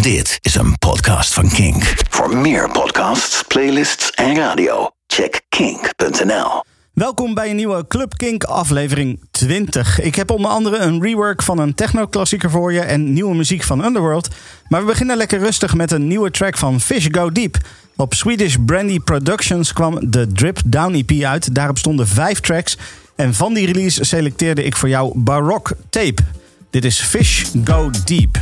Dit is een podcast van Kink. Voor meer podcasts, playlists en radio, check kink.nl. Welkom bij een nieuwe Club Kink aflevering 20. Ik heb onder andere een rework van een techno-klassieker voor je en nieuwe muziek van Underworld. Maar we beginnen lekker rustig met een nieuwe track van Fish Go Deep. Op Swedish Brandy Productions kwam de Drip Down EP uit. Daarop stonden vijf tracks. En van die release selecteerde ik voor jou Baroque Tape. Dit is Fish Go Deep.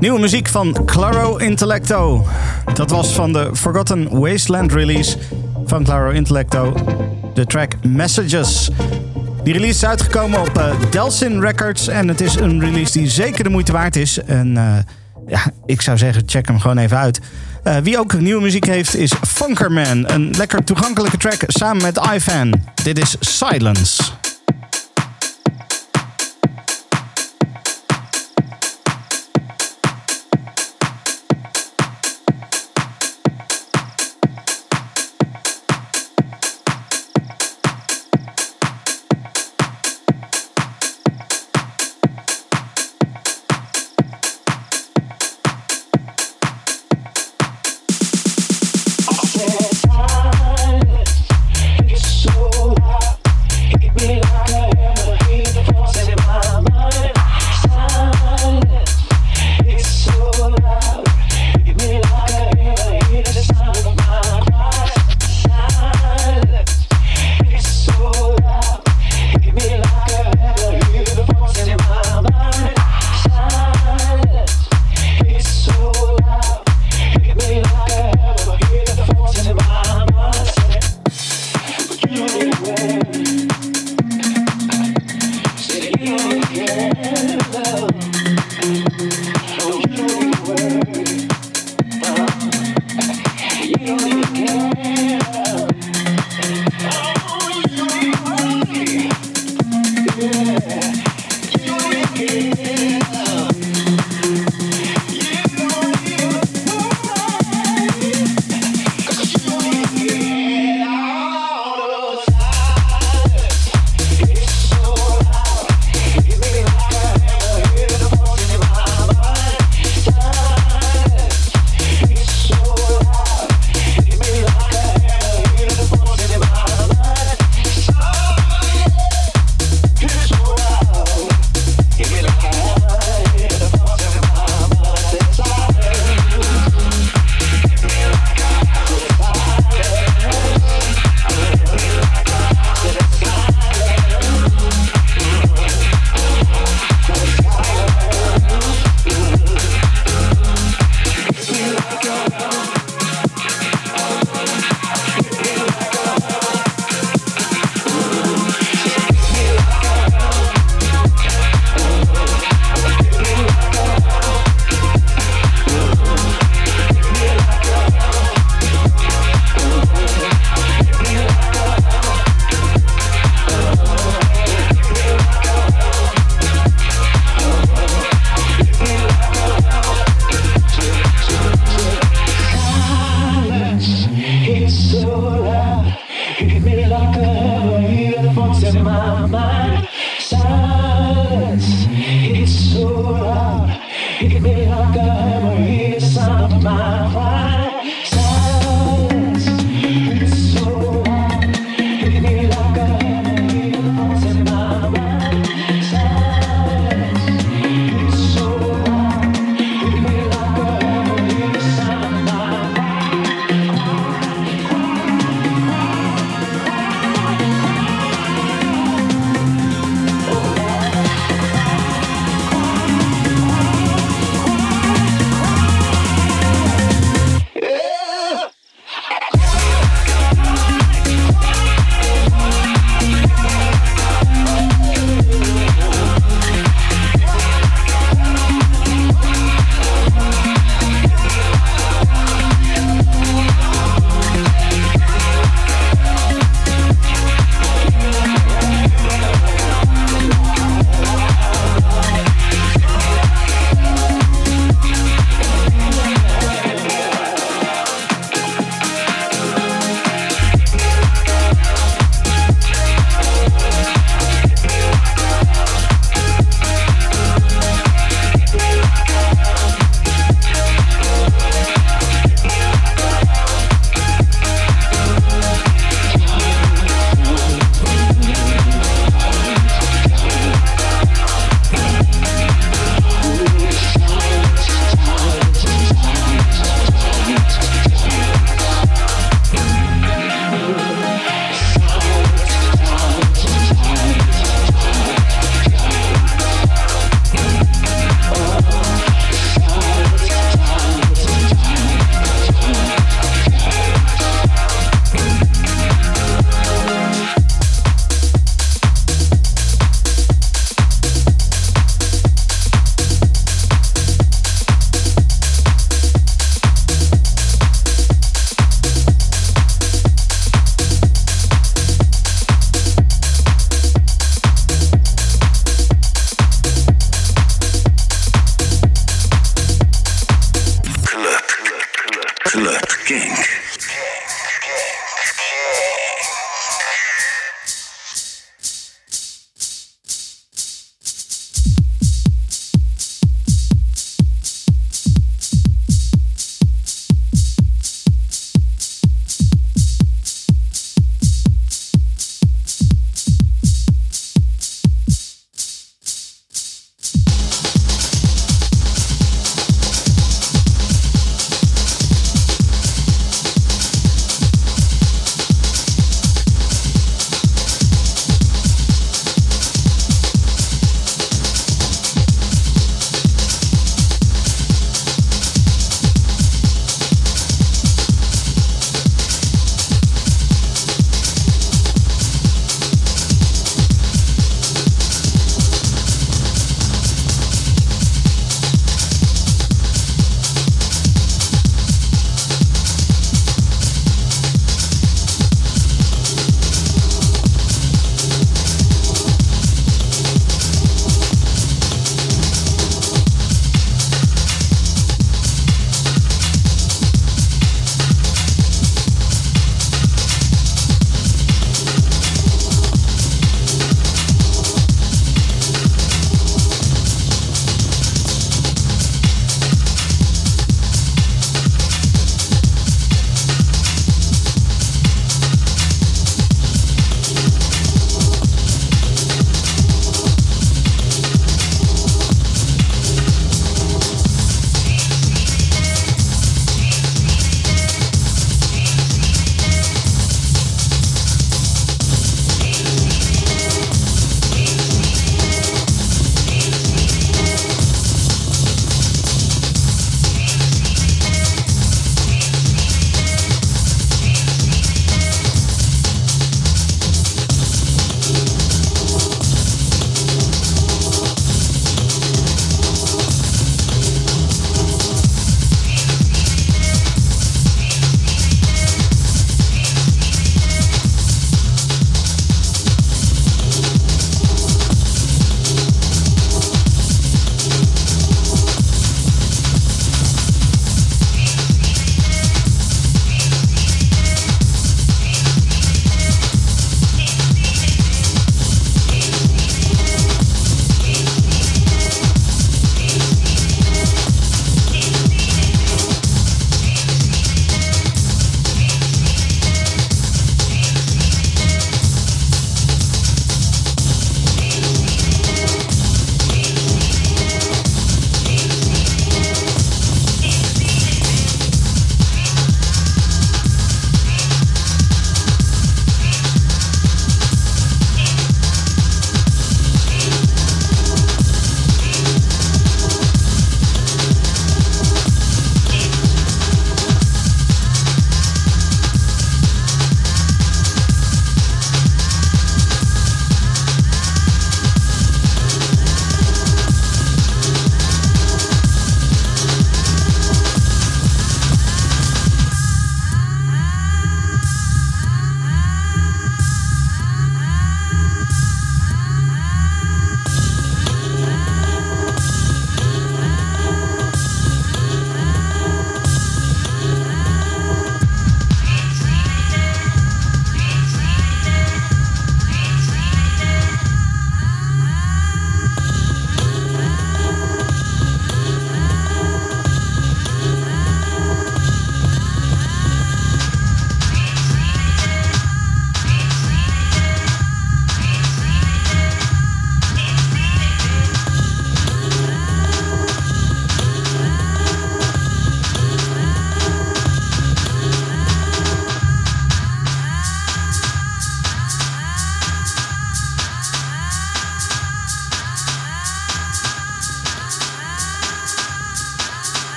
Nieuwe muziek van Claro Intellecto. Dat was van de Forgotten Wasteland release van Claro Intellecto. De track Messages. Die release is uitgekomen op uh, Delsin Records. En het is een release die zeker de moeite waard is. En uh, ja, ik zou zeggen, check hem gewoon even uit. Uh, wie ook nieuwe muziek heeft is Funkerman. Een lekker toegankelijke track samen met iFan. Dit is Silence.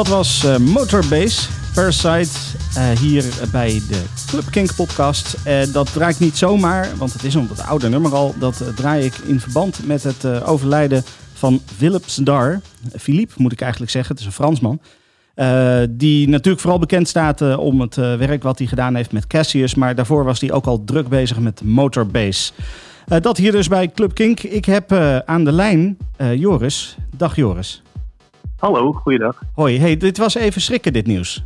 Dat was uh, Motorbase, Parasite, uh, hier bij de Club Kink podcast. Uh, dat draai ik niet zomaar, want het is een wat ouder nummer al. Dat draai ik in verband met het overlijden van Philips Dar. Philippe moet ik eigenlijk zeggen, het is een Fransman. die natuurlijk vooral bekend staat om het werk wat hij gedaan heeft met Cassius. Maar daarvoor was hij ook al druk bezig met Motorbase. dat hier dus bij Club Kink. Ik heb aan de lijn Joris. Dag Joris. Hallo, goeiedag. Hoi, hey, dit was even schrikken, dit nieuws.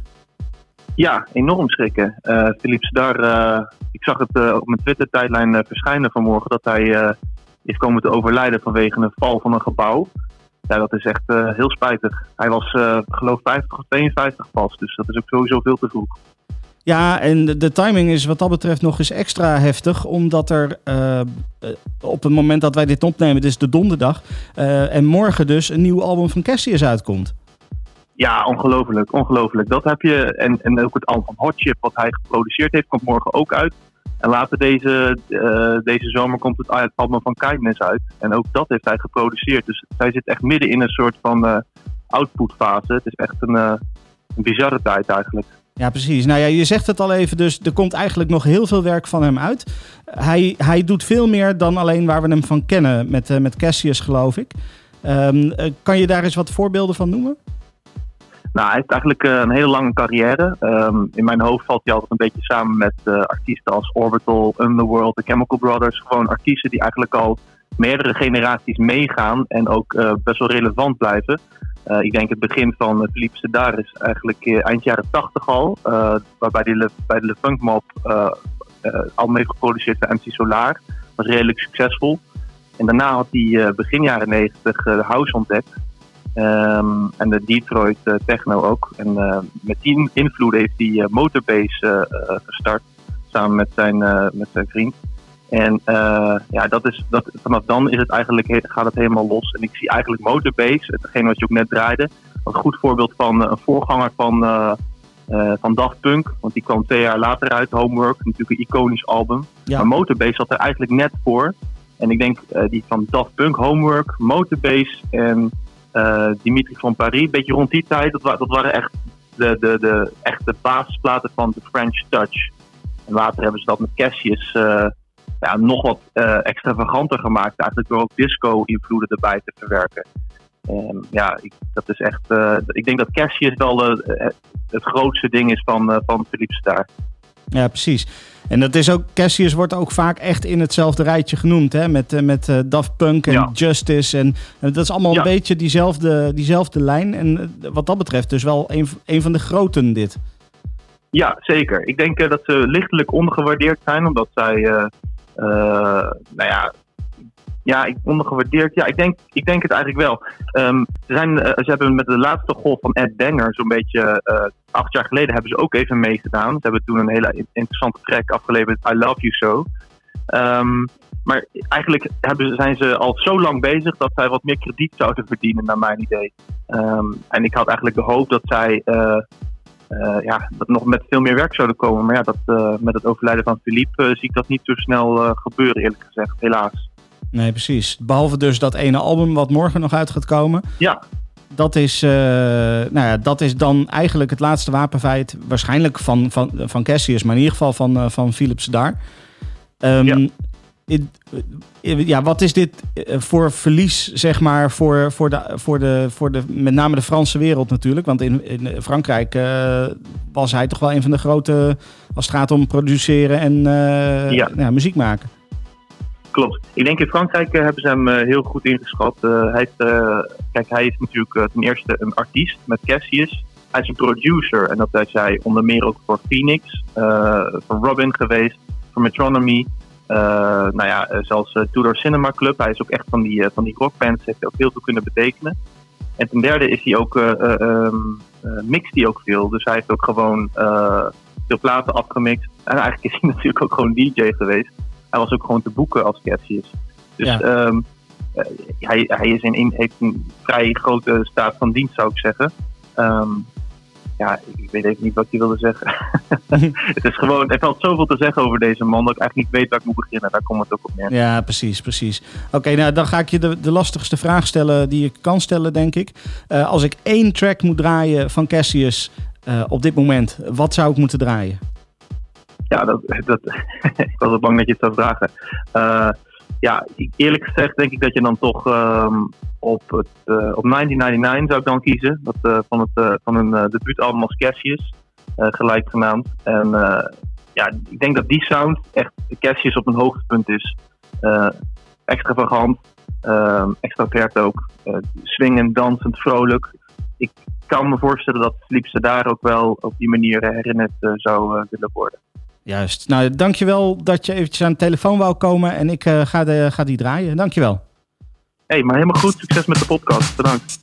Ja, enorm schrikken. Uh, Philippe Sedar, uh, ik zag het uh, op mijn Twitter-tijdlijn verschijnen vanmorgen dat hij is komen te overlijden vanwege een val van een gebouw. Ja, dat is echt heel spijtig. Hij was, geloof 50 of 52 pas, dus dat is ook sowieso veel te vroeg. Ja, en de, timing is wat dat betreft nog eens extra heftig. Omdat er uh, op het moment dat wij dit opnemen, dit is de donderdag. Uh, en morgen dus een nieuw album van Cassius uitkomt. Ja, ongelooflijk, ongelooflijk. Dat heb je. En, en ook het album Hot Chip, wat hij geproduceerd heeft, komt morgen ook uit. En later deze, deze zomer komt het album van Kindness uit. En ook dat heeft hij geproduceerd. Dus hij zit echt midden in een soort van outputfase. Het is echt een, een bizarre tijd eigenlijk. Ja, precies. Nou ja, je zegt het al even, dus er komt eigenlijk nog heel veel werk van hem uit. Hij, hij doet veel meer dan alleen waar we hem van kennen, met, uh, met Cassius geloof ik. Um, kan je daar eens wat voorbeelden van noemen? Nou, hij heeft eigenlijk uh, een hele lange carrière. Um, in mijn hoofd valt hij altijd een beetje samen met artiesten als Orbital, Underworld, The Chemical Brothers. Gewoon artiesten die eigenlijk al meerdere generaties meegaan en ook best wel relevant blijven. Uh, ik denk het begin van uh, Philippe Sedar is eigenlijk uh, eind jaren 80 al. waarbij hij bij de Le Funk Mob al heeft geproduceerd bij MC Solar. Was redelijk succesvol. En daarna had hij begin jaren 90 de house ontdekt. Um, en de Detroit techno ook. En met die invloed heeft hij Motorbase gestart. Samen met zijn, met zijn vriend. En uh, ja, dat is, dat, vanaf dan is het eigenlijk, gaat het helemaal los. En ik zie eigenlijk Motorbase, hetgeen wat je ook net draaide, een goed voorbeeld van uh, een voorganger van, uh, van Daft Punk. Want die kwam twee jaar later uit, Homework, natuurlijk een iconisch album. Ja. Maar Motorbase zat er eigenlijk net voor. En ik denk die van Daft Punk, Homework, Motorbase en Dimitri van Paris, een beetje rond die tijd, dat, dat waren echt de, de, de, echte basisplaten van de French Touch. En later hebben ze dat met Cassius ja, nog wat uh, extravaganter gemaakt. Eigenlijk door ook disco-invloeden erbij te verwerken. En ja, ik, dat is echt. Uh, ik denk dat Cassius wel uh, het grootste ding is van, uh, van Philips daar. Ja, precies. En dat is ook, Cassius wordt ook vaak echt in hetzelfde rijtje genoemd, hè? Met, met Daft Punk en ja. Justice. En, dat is allemaal ja. een beetje diezelfde, diezelfde lijn. En wat dat betreft dus wel een, een van de groten dit. Ja, zeker. Ik denk dat ze lichtelijk ondergewaardeerd zijn, omdat zij nou ja, ja, ik ondergewaardeerd. Ja, ik denk, ik denk het eigenlijk wel. Um, ze, zijn, uh, ze hebben met de laatste golf van Ed Banger, zo'n beetje uh, acht jaar geleden, hebben ze ook even meegedaan. Ze hebben toen een hele interessante track afgeleverd, I Love You So. Um, maar eigenlijk hebben, zijn ze al zo lang bezig dat zij wat meer krediet zouden verdienen, naar mijn idee. Um, en ik had eigenlijk de hoop dat zij uh, ja, dat nog met veel meer werk zouden komen. Maar ja, dat, uh, met het overlijden van Philippe uh, zie ik dat niet zo snel gebeuren, eerlijk gezegd, helaas. Nee, precies. Behalve dus dat ene album wat morgen nog uit gaat komen. Ja. Dat is, nou ja, dat is dan eigenlijk het laatste wapenfeit, waarschijnlijk van, van, van Cassius, maar in ieder geval van, van Philips daar. Um, ja ja, wat is dit eh, voor verlies, zeg maar, voor, voor, de, voor, de, voor de, met name de Franse wereld natuurlijk? Want in, in Frankrijk uh, was hij toch wel een van de grote, als het gaat om produceren en uh, ja. Ja, muziek maken. Klopt. Ik denk in Frankrijk hebben ze hem heel goed ingeschat. hij, heeft, kijk, hij is natuurlijk ten eerste een artiest met Cassius. Hij is een producer en dat is hij onder meer ook voor Phoenix, voor Robin geweest, voor Metronomy. Uh, nou ja, eh, zelfs uh, Tudor Cinema Club. Hij is ook echt van die, van die rockbands. Heeft ook heel veel kunnen betekenen. En ten derde is hij ook, um, mixt hij ook veel. Dus hij heeft ook gewoon veel platen afgemixt. En eigenlijk is hij natuurlijk ook gewoon DJ geweest. Hij was ook gewoon te boeken als Cassius. Dus ja. um, hij, hij is in, in, heeft een vrij grote staat van dienst, zou ik zeggen. Um, ja, ik weet even niet wat je wilde zeggen. het is gewoon, er valt zoveel te zeggen over deze man dat ik eigenlijk niet weet waar ik moet beginnen. Daar komt het ook op neer. Ja, precies, precies. Oké, nou dan ga ik je de, de lastigste vraag stellen die ik kan stellen, denk ik. Uh, als ik één track moet draaien van Cassius uh, op dit moment, wat zou ik moeten draaien? Ja, dat, dat, ik was al bang dat je het zou vragen. Uh, ja, eerlijk gezegd denk ik dat je dan toch um, op, het, uh, op 1999 zou ik dan kiezen. Dat, uh, van, het, uh, van hun debuutalbum als Cassius, gelijk genaamd. En ja, ik denk dat die sound echt Cassius op een hoogtepunt is. extravagant, ehm, extravert ook. swingend, dansend, vrolijk. Ik kan me voorstellen dat Sleepse daar ook wel op die manier herinnerd zou willen worden. Juist. Nou, dankjewel dat je eventjes aan de telefoon wou komen en ik uh, ga, ga die draaien. Dankjewel. hey, maar helemaal goed. Succes met de podcast. Bedankt.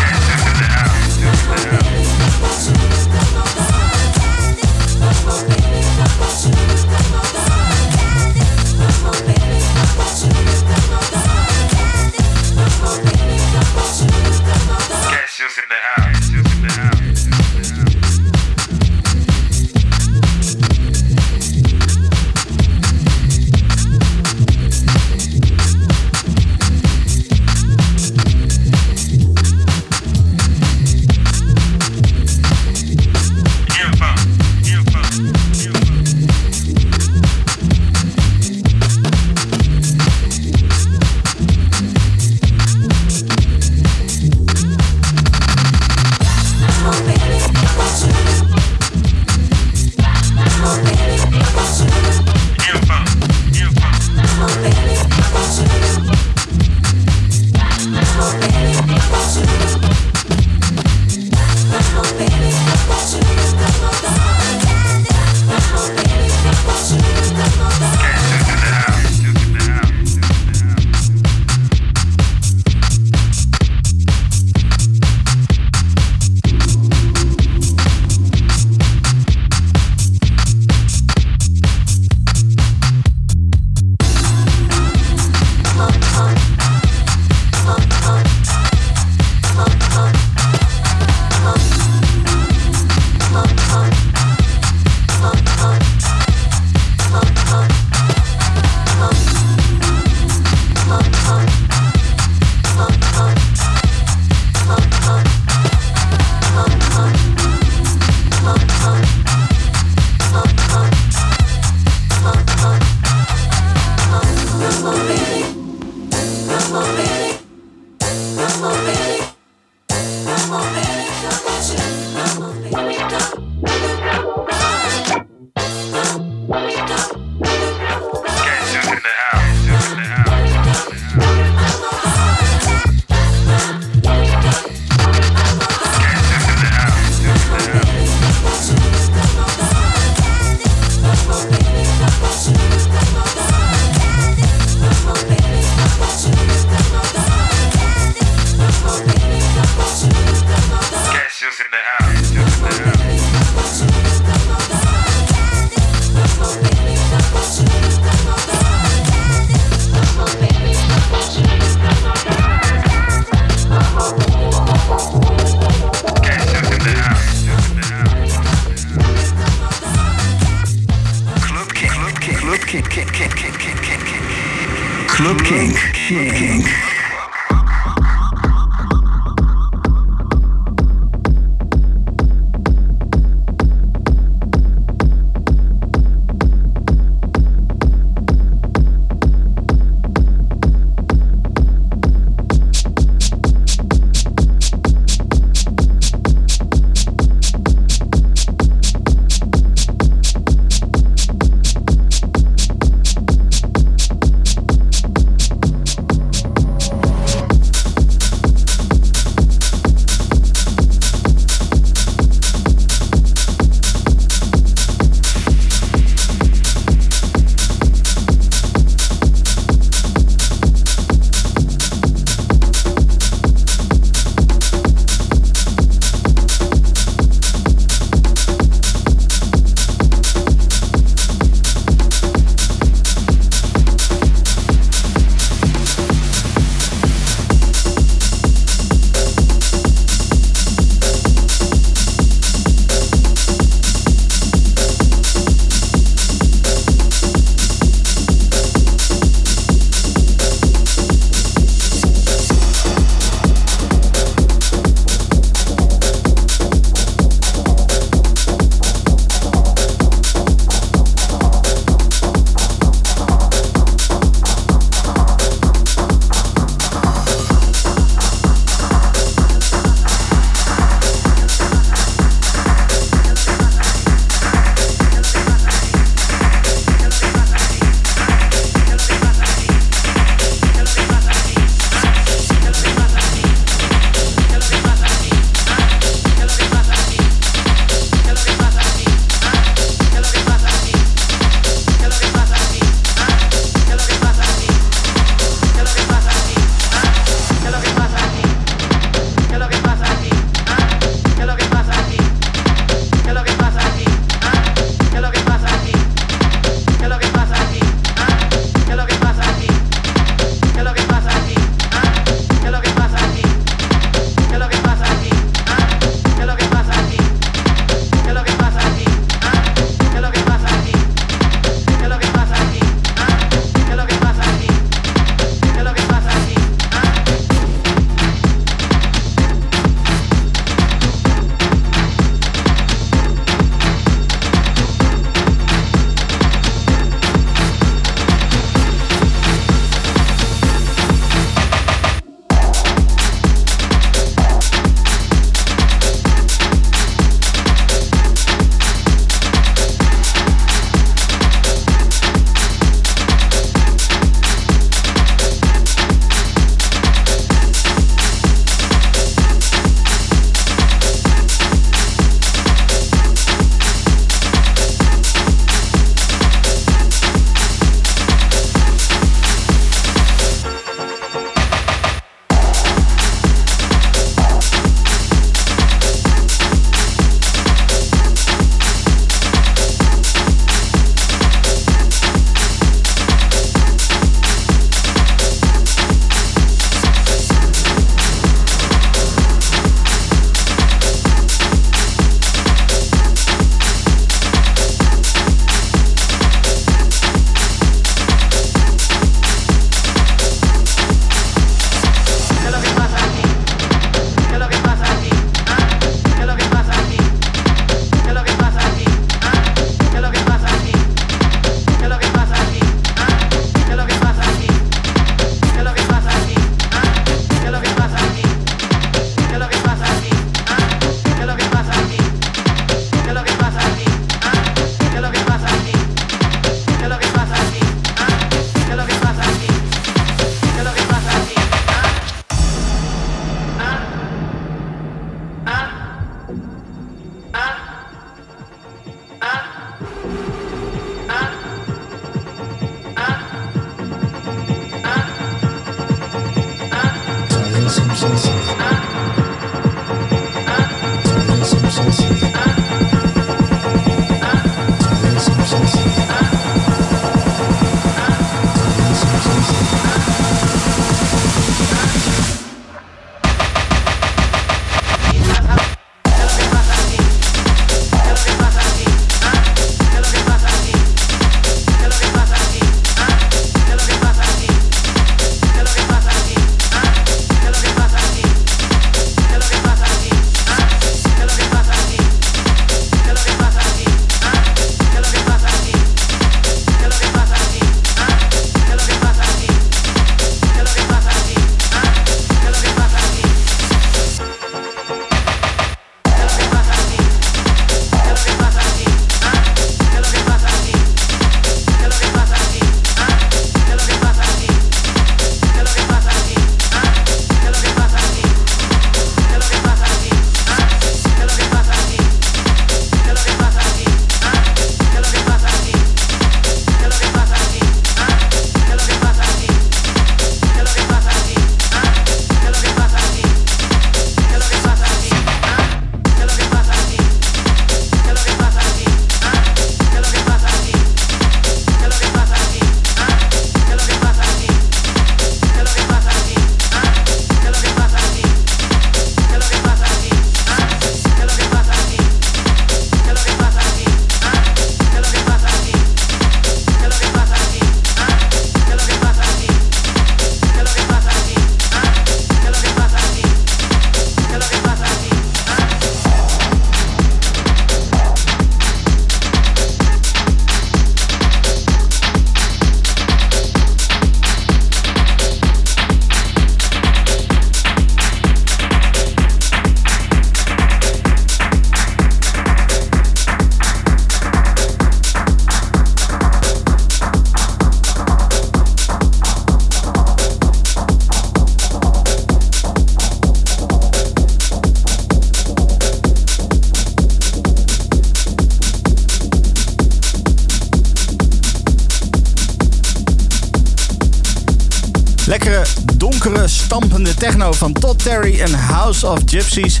Gypsies.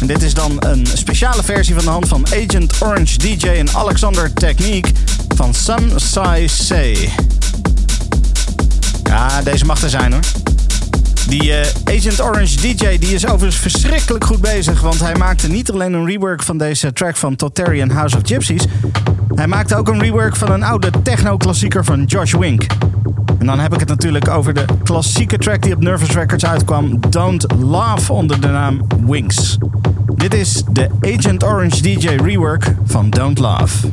En dit is dan een speciale versie van de hand van Agent Orange DJ en Alexander Technique van Some Sai Say. Ja, deze mag er zijn hoor. Die uh, Agent Orange DJ die is overigens verschrikkelijk goed bezig. Want hij maakte niet alleen een rework van deze track van en House of Gypsies. Hij maakte ook een rework van een oude techno-klassieker van Josh Wink. En dan heb ik het natuurlijk over de klassieke track die op Nervous Records uitkwam, Don't Laugh onder de naam Wings. Dit is de Agent Orange DJ rework van Don't Laugh.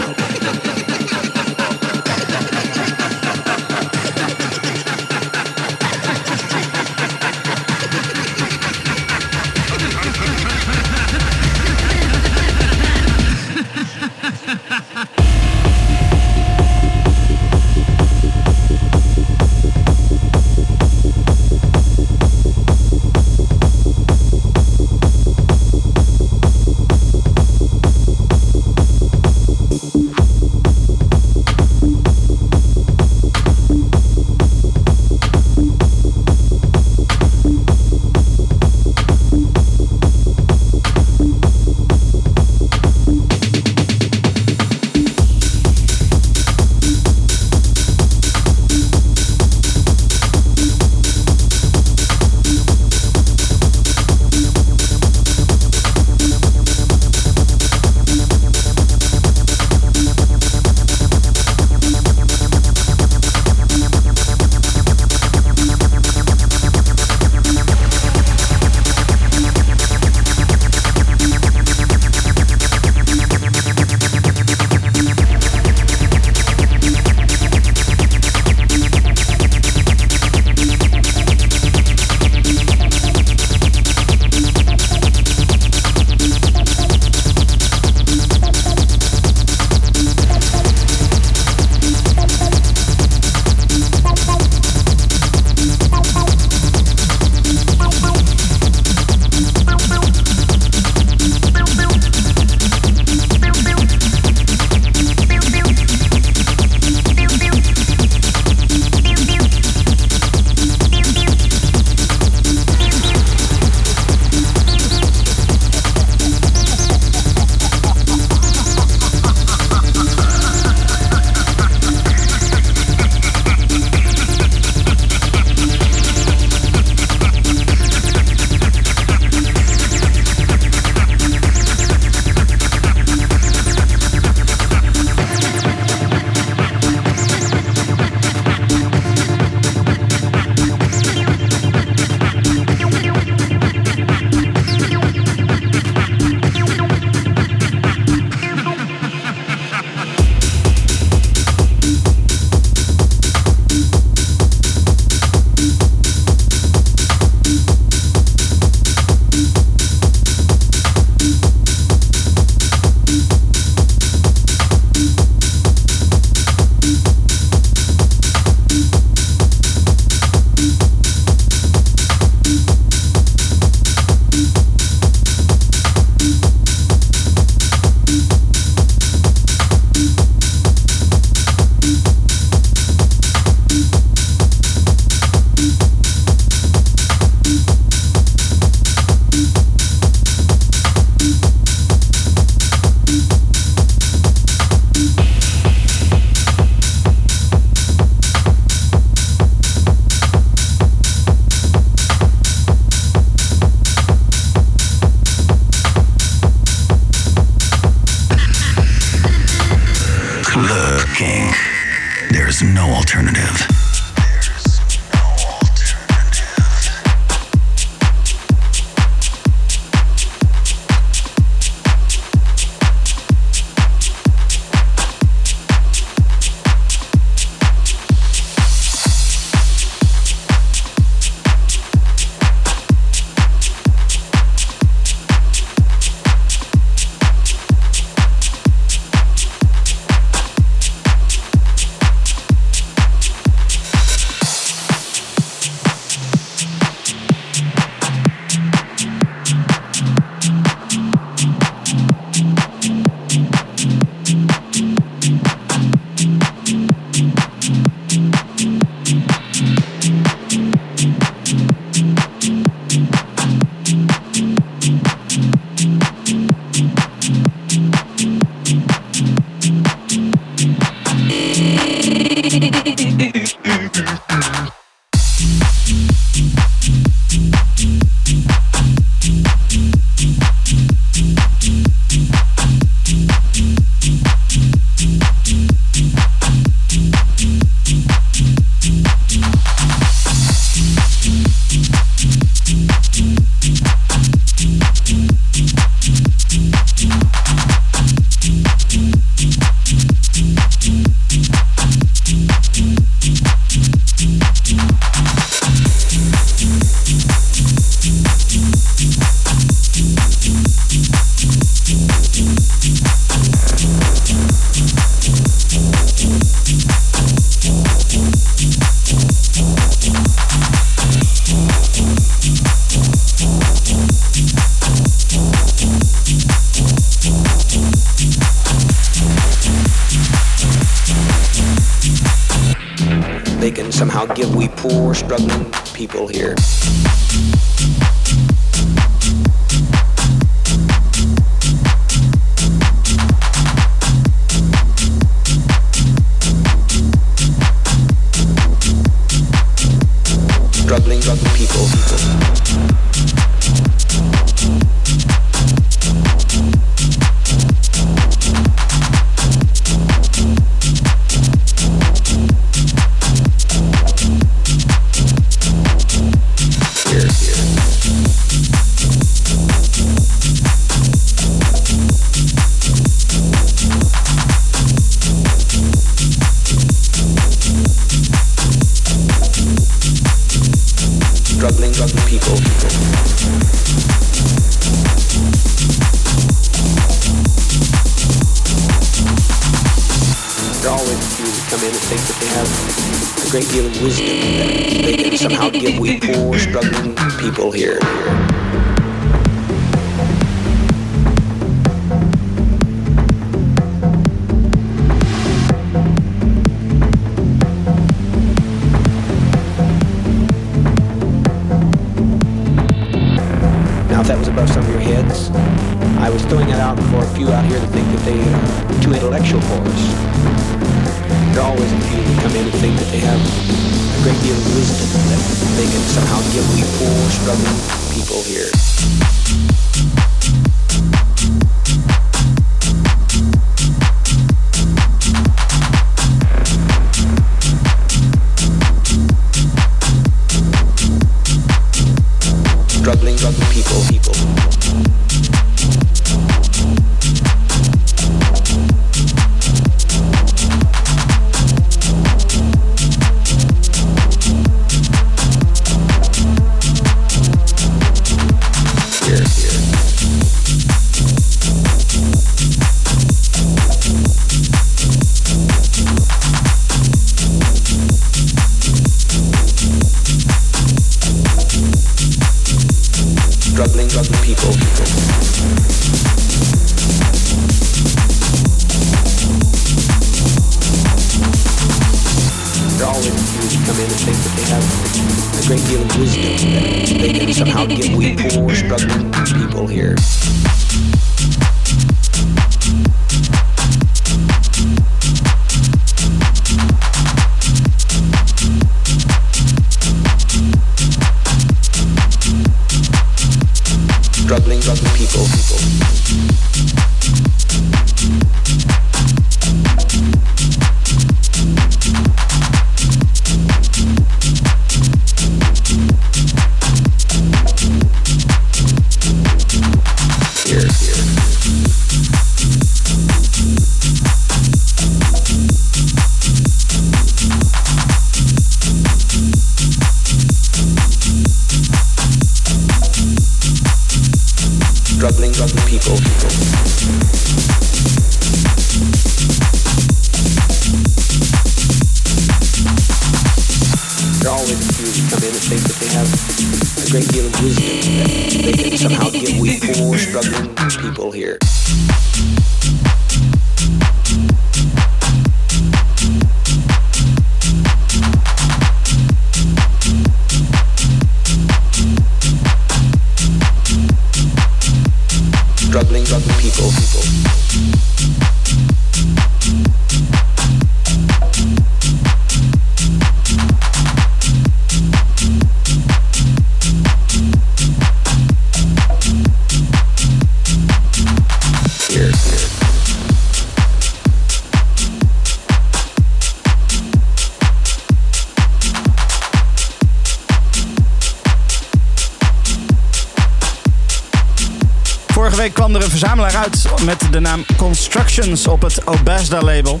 Week kwam er een verzamelaar uit met de naam Constructions op het Obasda label.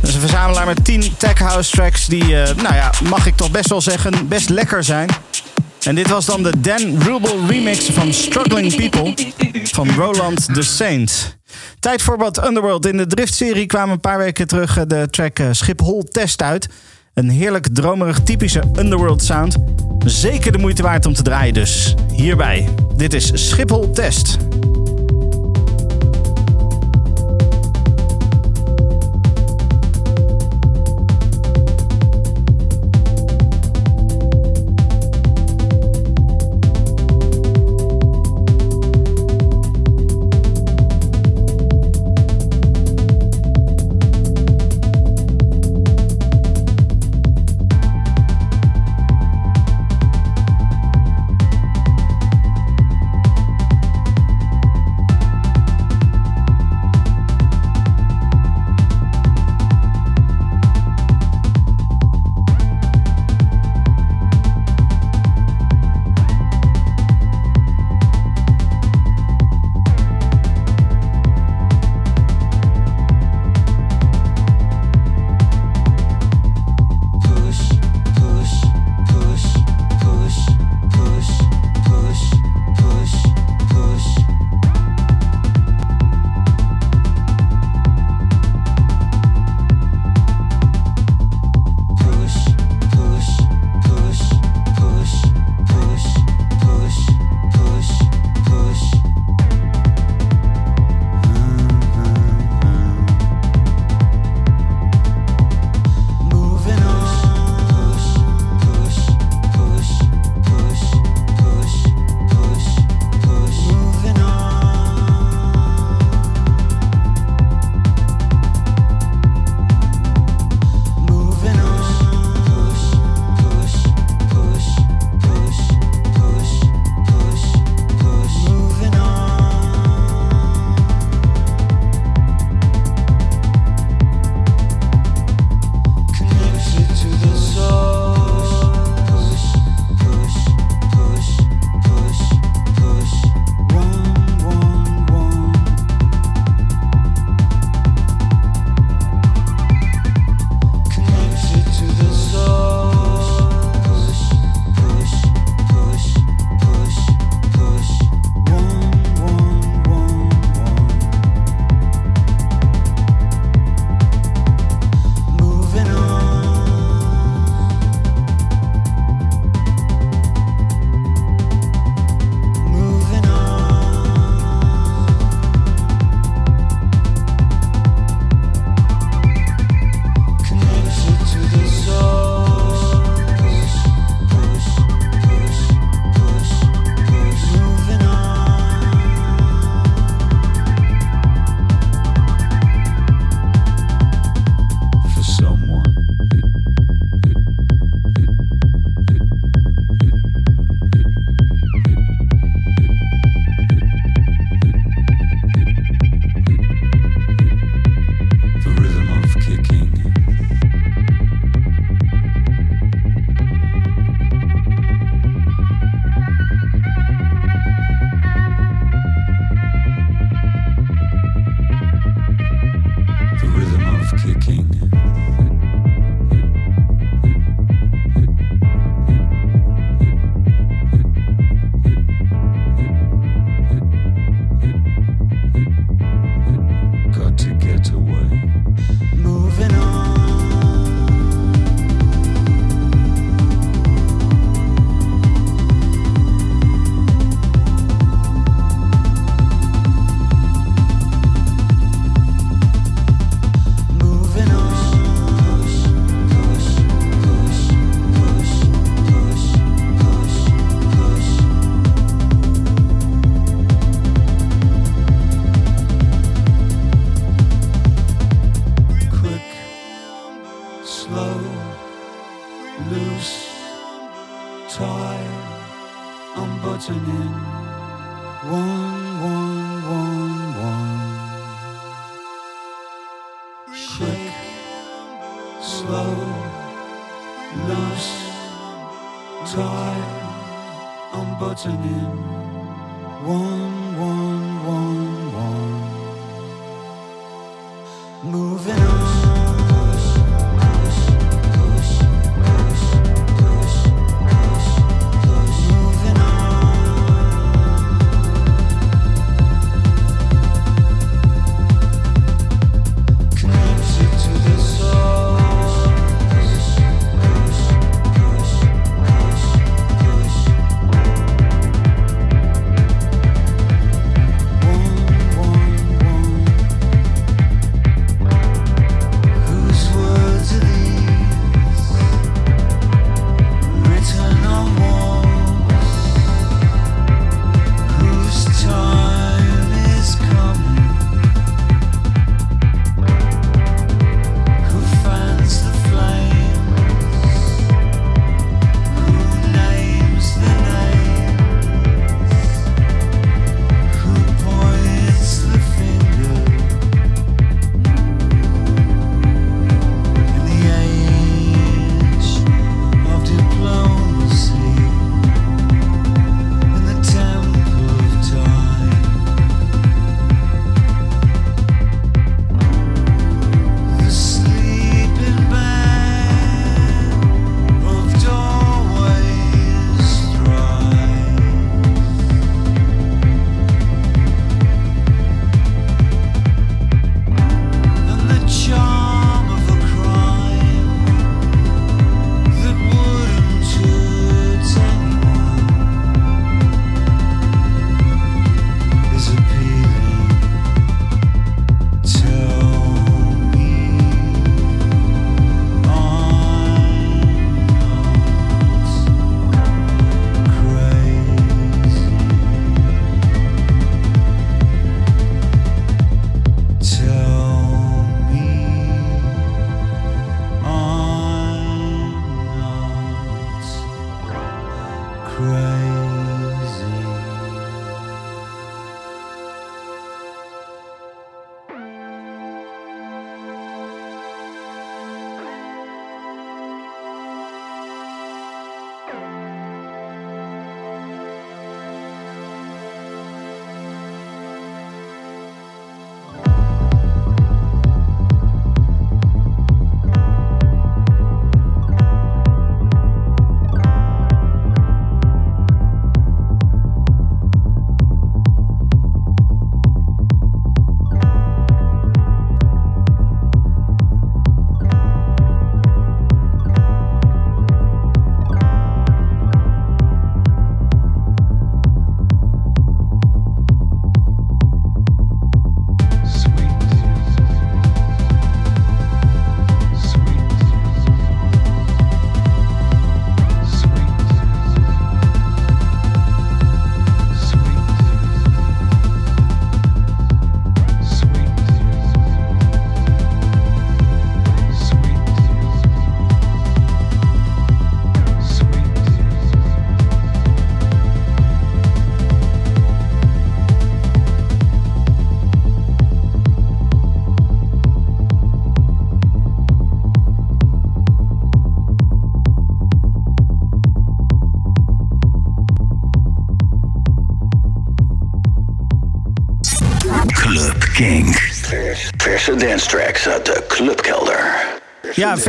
Dat is een verzamelaar met 10 tech house tracks die, eh, nou ja, mag ik toch best wel zeggen, best lekker zijn. En dit was dan de Dan Rubel remix van Struggling People van Roland the Saint. Tijd voor wat Underworld. In de Drift-serie kwamen een paar weken terug eh, de track eh, Schiphol Test uit. Een heerlijk dromerig typische Underworld sound. Zeker de moeite waard om te draaien dus. Hierbij. Dit is Schiphol Test.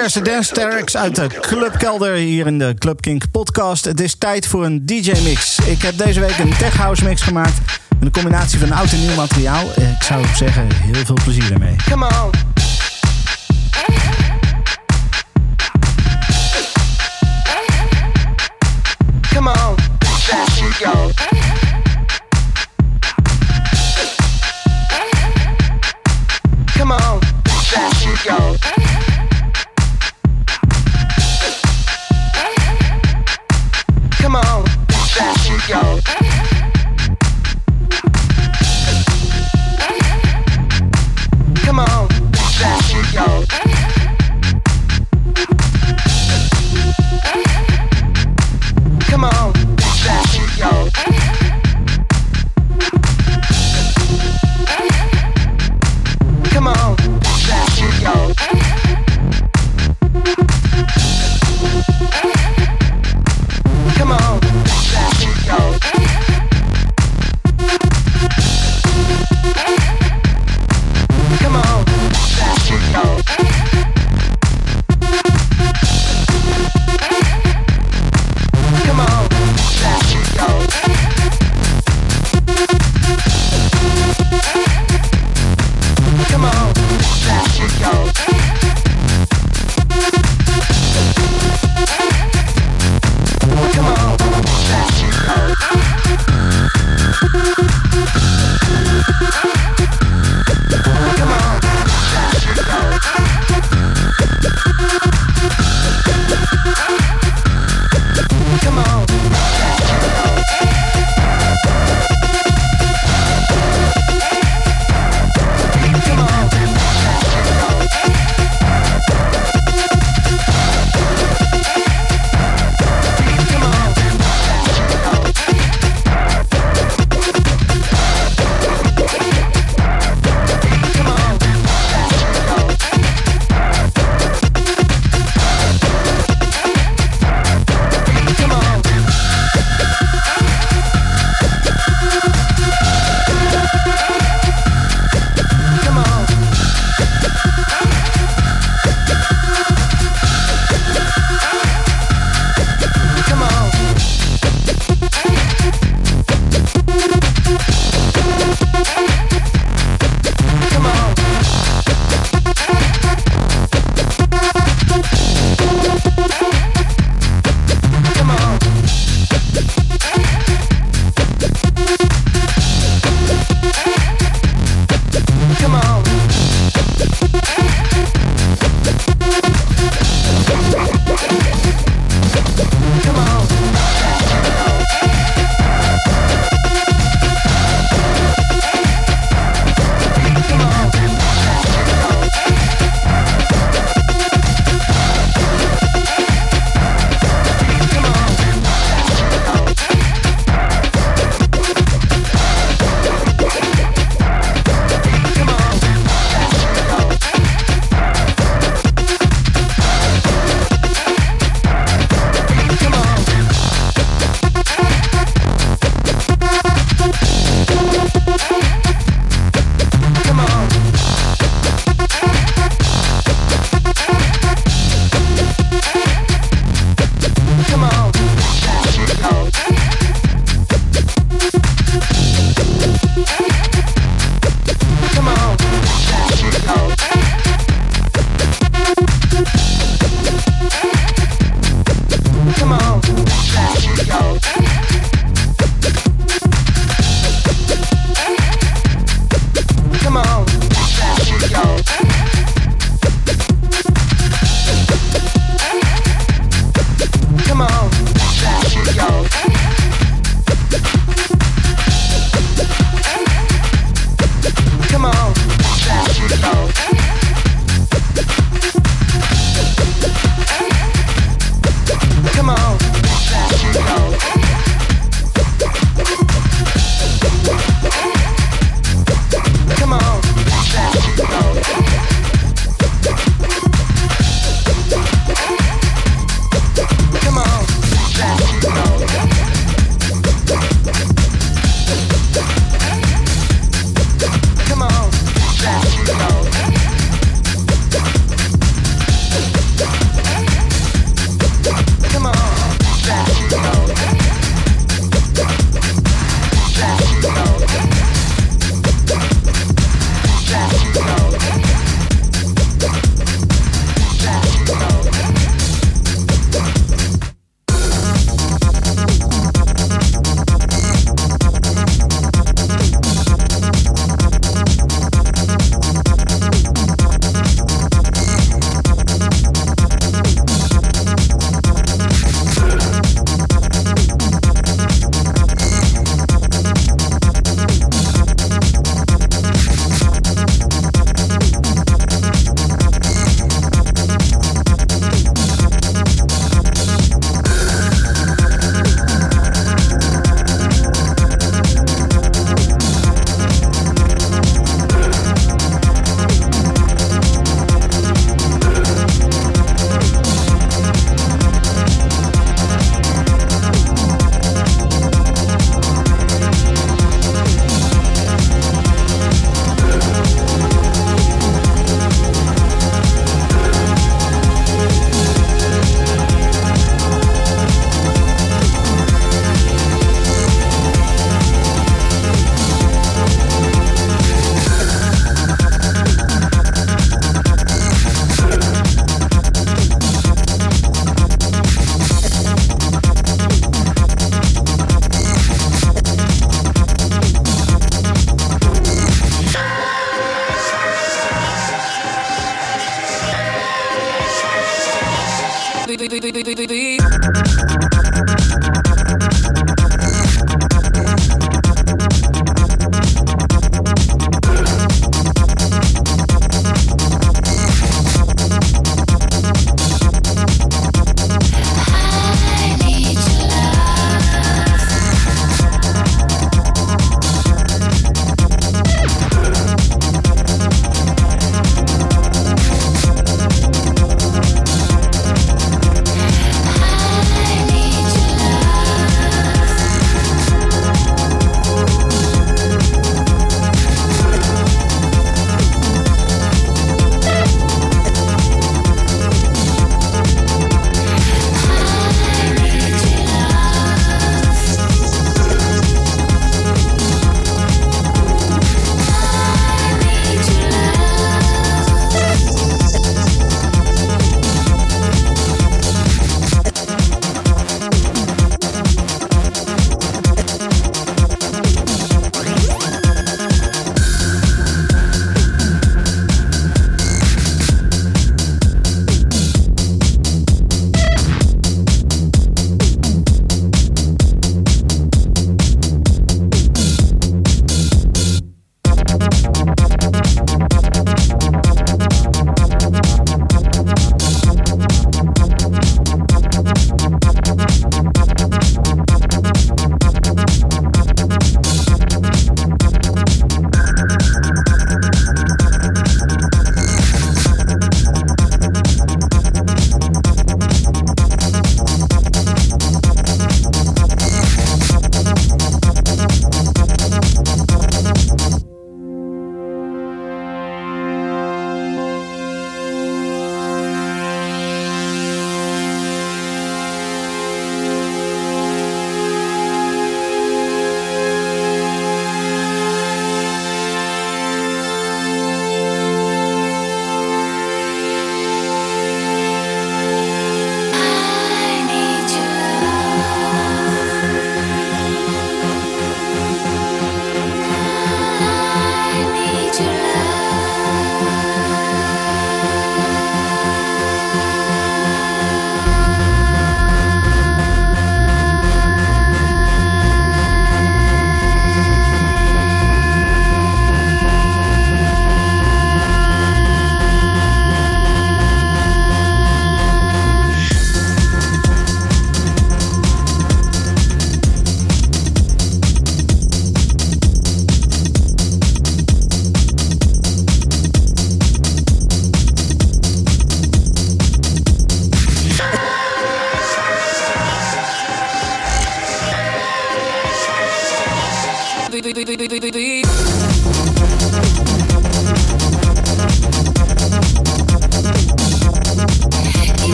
verse dance tracks uit de clubkelder hier in de ClubKink podcast. Het is tijd voor een DJ mix. Ik heb deze week een tech house mix gemaakt met een combinatie van oud en nieuw materiaal. Ik zou zeggen heel veel plezier ermee. Come on.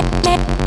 let, let.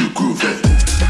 You groove it.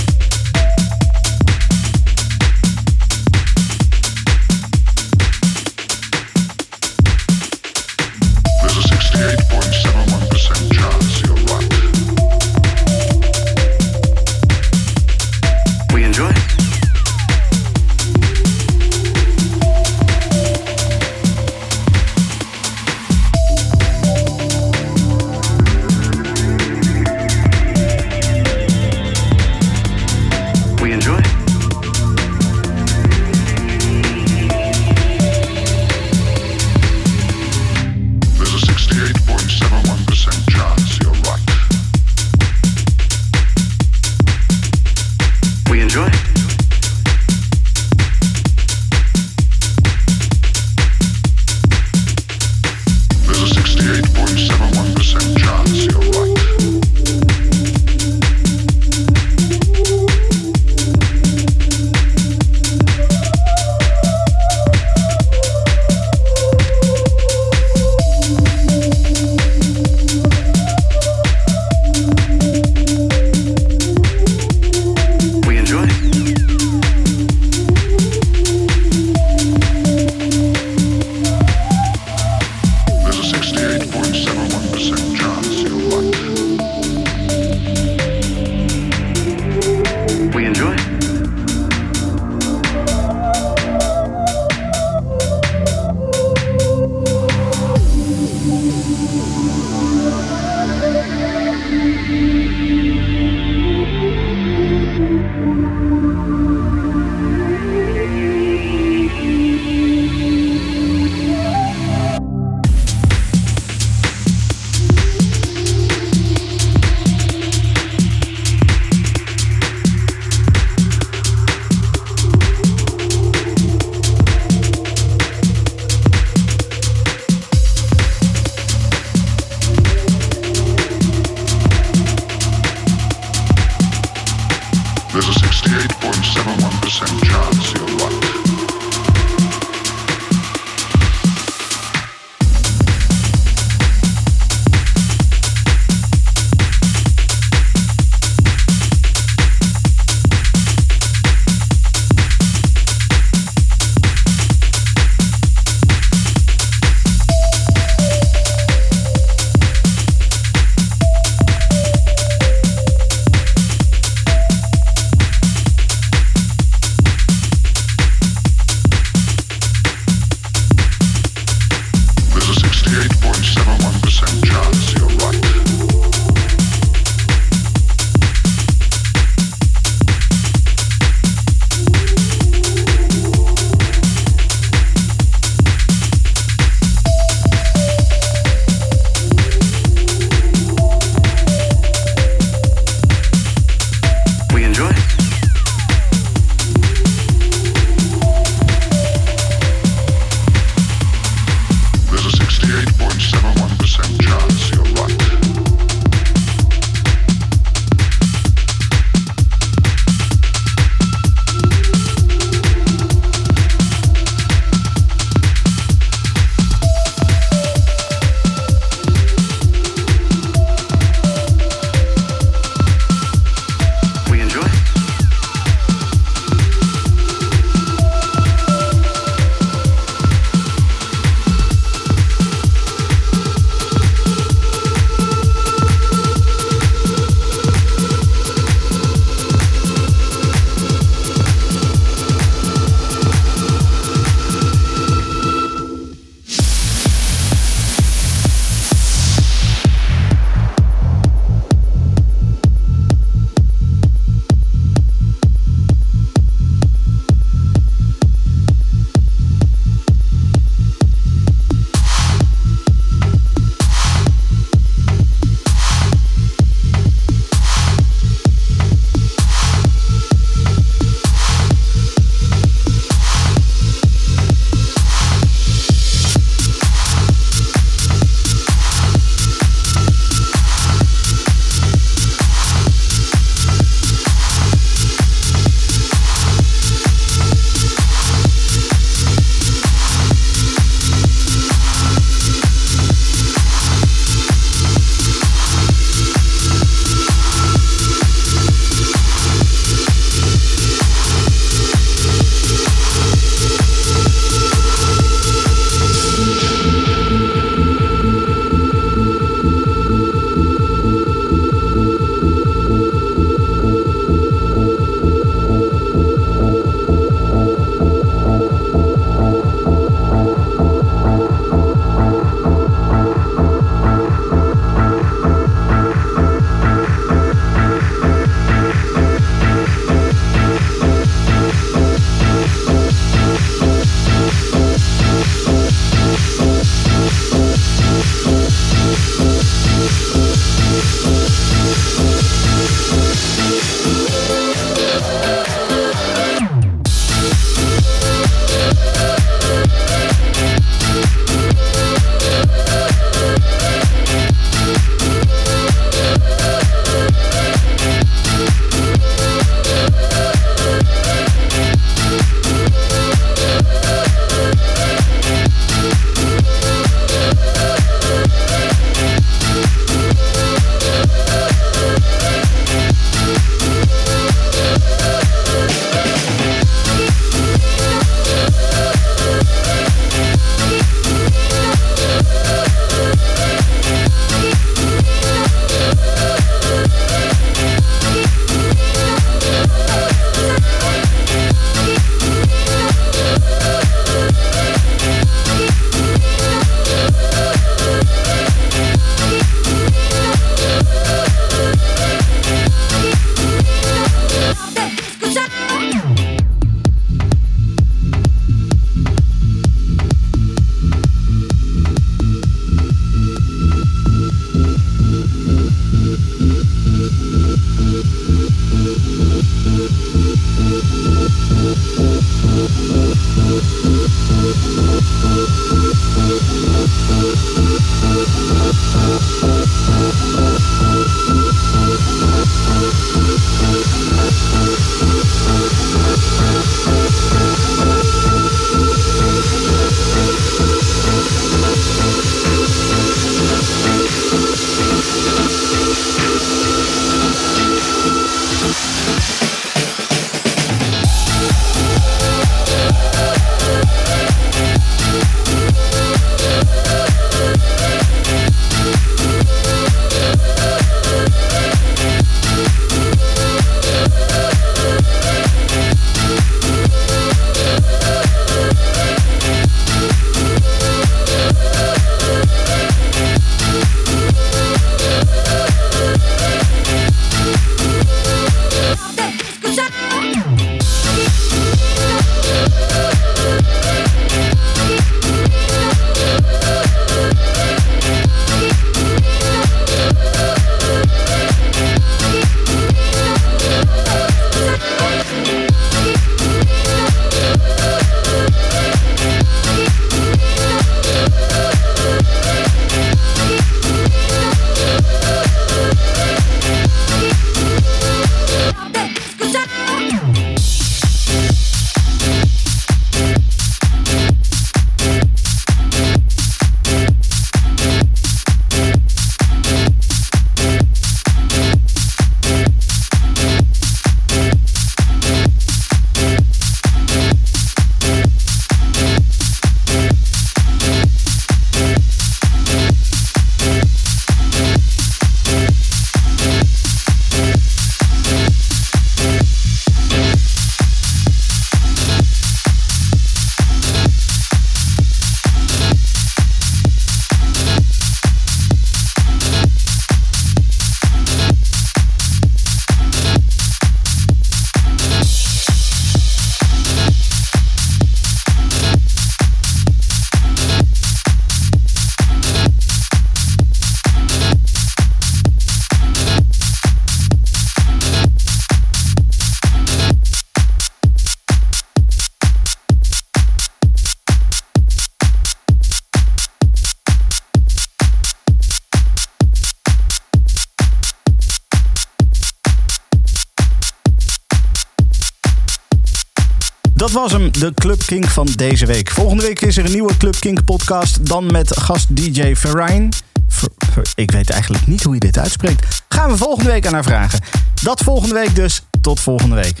Deze week. Volgende week is er een nieuwe Club Kink podcast. Dan met gast DJ Ferrine. Ver- ver- ik weet eigenlijk niet hoe je dit uitspreekt. Gaan we volgende week aan haar vragen. Dat volgende week dus. Tot volgende week.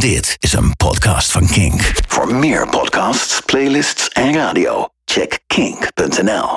Dit is een podcast van Kink. Voor meer podcasts, playlists en radio, check kink.nl.